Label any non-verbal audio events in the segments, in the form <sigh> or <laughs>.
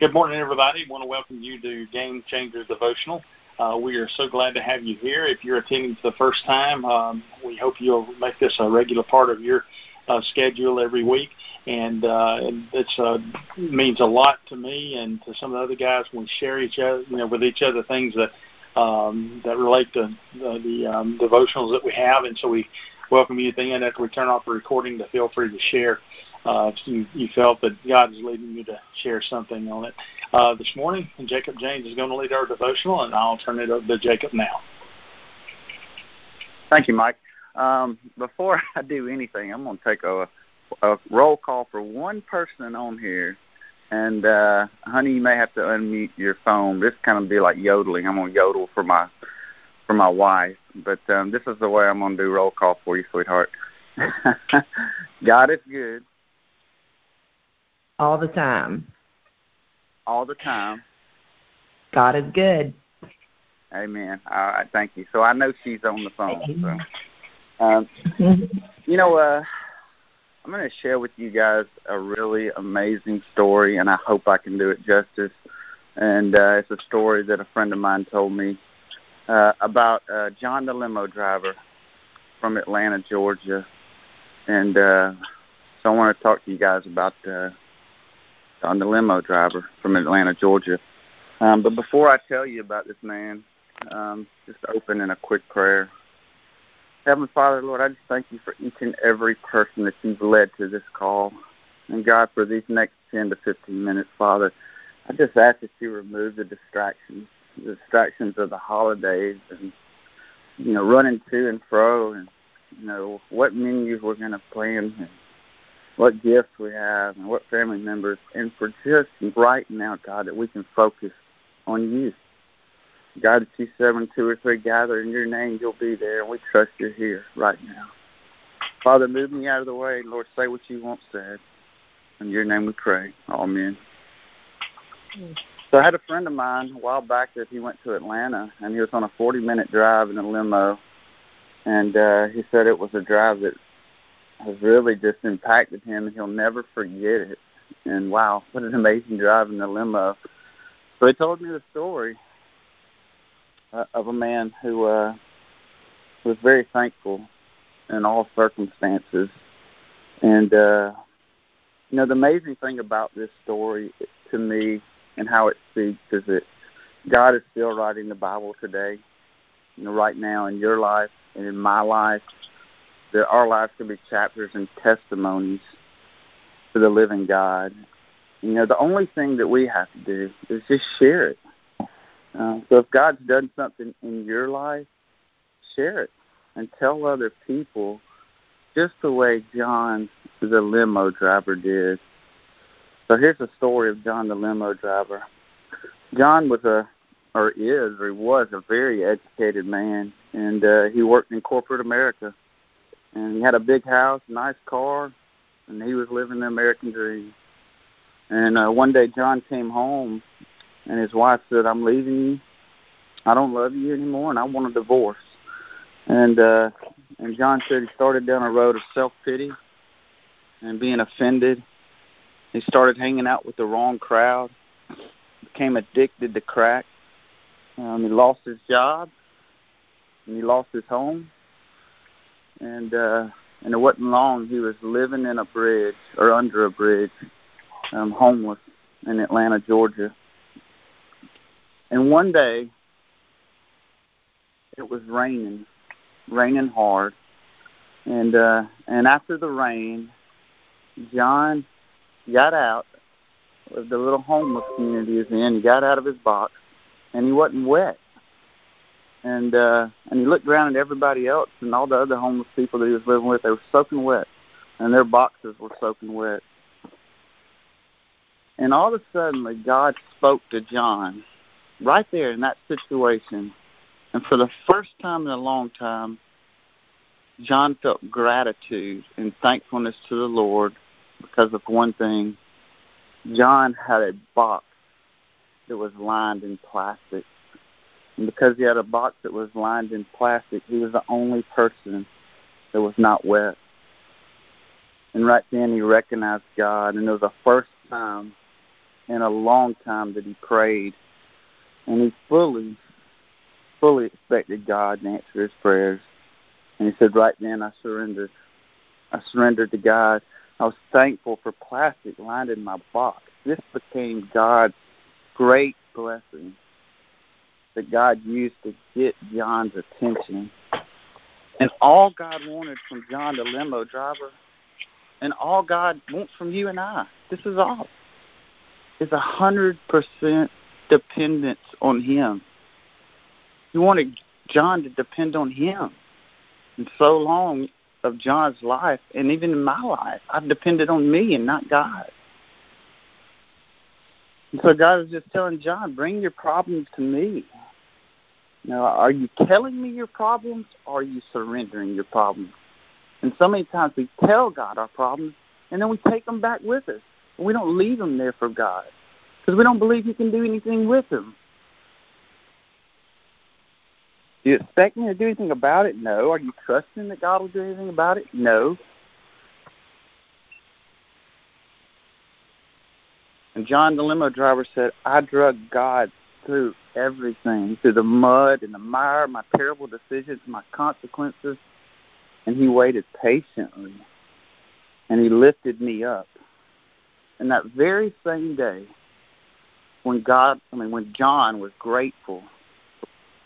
Good morning, everybody. I want to welcome you to Game Changers Devotional. Uh, we are so glad to have you here. If you're attending for the first time, um, we hope you'll make this a regular part of your uh, schedule every week. And, uh, it uh, means a lot to me and to some of the other guys when we share each other, you know, with each other things that um, that relate to the, the um, devotionals that we have. And so we welcome you at the end after we turn off the recording to feel free to share uh, you, you felt that God is leading you to share something on it. Uh, this morning, Jacob Janes is going to lead our devotional, and I'll turn it over to Jacob now. Thank you, Mike. Um, before <laughs> I do anything, I'm going to take a, a roll call for one person on here. And uh, honey, you may have to unmute your phone. This kind of be like yodeling. I'm gonna yodel for my for my wife, but um, this is the way I'm gonna do roll call for you, sweetheart. <laughs> God is good all the time. All the time. God is good. Amen. All right, thank you. So I know she's on the phone. So, um, <laughs> you know, uh, I'm going to share with you guys a really amazing story, and I hope I can do it justice. And uh, it's a story that a friend of mine told me uh, about uh, John the limo driver from Atlanta, Georgia. And uh, so I want to talk to you guys about uh, John the limo driver from Atlanta, Georgia. Um, but before I tell you about this man, um, just open in a quick prayer. Heavenly Father, Lord, I just thank you for each and every person that you've led to this call. And God, for these next 10 to 15 minutes, Father, I just ask that you remove the distractions, the distractions of the holidays and, you know, running to and fro and, you know, what menus we're going to plan and what gifts we have and what family members, and for just right now, God, that we can focus on you. God, that you when two or three gather in your name, you'll be there, and we trust you're here right now. Father, move me out of the way. Lord, say what you want said. In your name we pray. Amen. So I had a friend of mine a while back that he went to Atlanta, and he was on a 40-minute drive in a limo, and uh, he said it was a drive that has really just impacted him, and he'll never forget it. And wow, what an amazing drive in the limo! So he told me the story uh, of a man who uh, was very thankful in all circumstances. And uh, you know, the amazing thing about this story to me and how it speaks is that God is still writing the Bible today. You know, right now in your life and in my life, that our lives can be chapters and testimonies to the living God. You know, the only thing that we have to do is just share it. Uh, so if God's done something in your life, share it and tell other people just the way John, the limo driver, did. So here's the story of John, the limo driver. John was a, or is, or he was a very educated man, and uh, he worked in corporate America and he had a big house, nice car, and he was living the American dream. And uh, one day John came home, and his wife said, "I'm leaving you. I don't love you anymore, and I want a divorce." And uh, and John said he started down a road of self pity and being offended. He started hanging out with the wrong crowd, became addicted to crack. Um, he lost his job, and he lost his home, and uh, and it wasn't long he was living in a bridge or under a bridge, um, homeless in Atlanta, Georgia. And one day, it was raining, raining hard, and uh, and after the rain, John got out of the little homeless community he's in. He got out of his box, and he wasn't wet and uh and he looked around at everybody else and all the other homeless people that he was living with. They were soaking wet and their boxes were soaking wet. And all of a sudden god spoke to john right there in that situation. And for the first time in a long time john felt gratitude and thankfulness to the lord because of one thing. John had a box that was lined in plastic and because he had a box that was lined in plastic, he was the only person that was not wet. And right then he recognized God, and it was the first time in a long time that he prayed, and he fully, fully expected God to answer his prayers. And he said, right then I surrendered. I surrendered to God. I was thankful for plastic lined in my box. This became God's great blessing that God used to get John's attention. And all God wanted from John, the limo driver, and all God wants from you and I, this is all, is a hundred percent dependence on Him. He wanted John to depend on Him. And so long of John's life, and even in my life, I've depended on me and not God. And so God is just telling John, bring your problems to me. Now, are you telling me your problems or are you surrendering your problems? And so many times we tell God our problems and then we take them back with us. We don't leave them there for God because we don't believe He can do anything with them. Do you expect me to do anything about it? No. Are you trusting that God will do anything about it? No. And John, the limo driver, said, I drug God through everything, through the mud and the mire, my terrible decisions, my consequences, and He waited patiently. And He lifted me up. And that very same day, when God, I mean, when John was grateful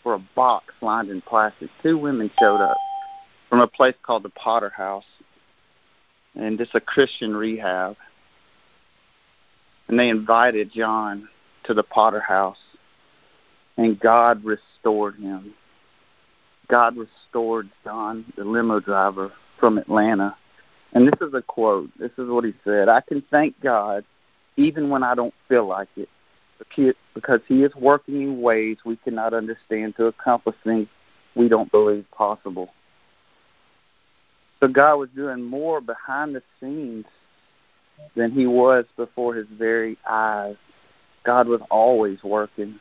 for a box lined in plastic, two women showed up from a place called the Potter House, and it's a Christian rehab and they invited John to the Potter house, and God restored him. God restored John, the limo driver from Atlanta. And this is a quote. This is what he said I can thank God even when I don't feel like it, because He is working in ways we cannot understand to accomplish things we don't believe possible. So God was doing more behind the scenes than he was before his very eyes. God was always working.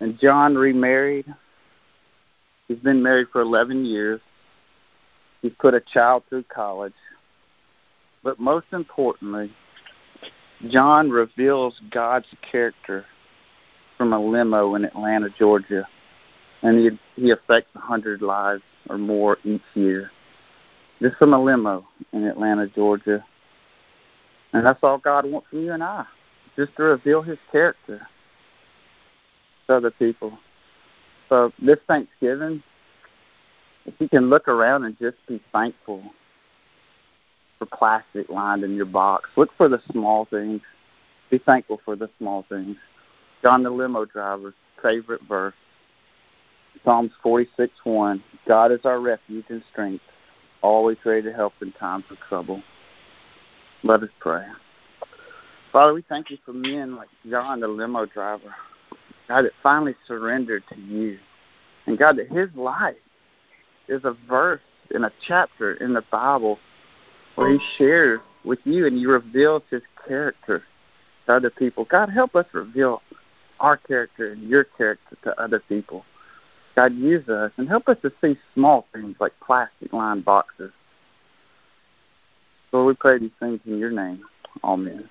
And John remarried. He's been married for 11 years. He's put a child through college. But most importantly, John reveals God's character from a limo in Atlanta, Georgia. And he, he affects 100 lives or more each year. Just from a limo in Atlanta, Georgia. And that's all God wants from you and I, just to reveal His character other people. So this Thanksgiving, if you can look around and just be thankful for plastic lined in your box, look for the small things. Be thankful for the small things. John the limo driver's favorite verse, Psalms 46 1. God is our refuge and strength, always ready to help in times of trouble. Let us pray. Father, we thank you for men like John, the limo driver. God, that finally surrendered to you. And God, that his life is a verse in a chapter in the Bible where he oh. shares with you and you reveals his character to other people. God, help us reveal our character and your character to other people. God, use us and help us to see small things like plastic lined boxes Lord, we pray these things in your name. Amen.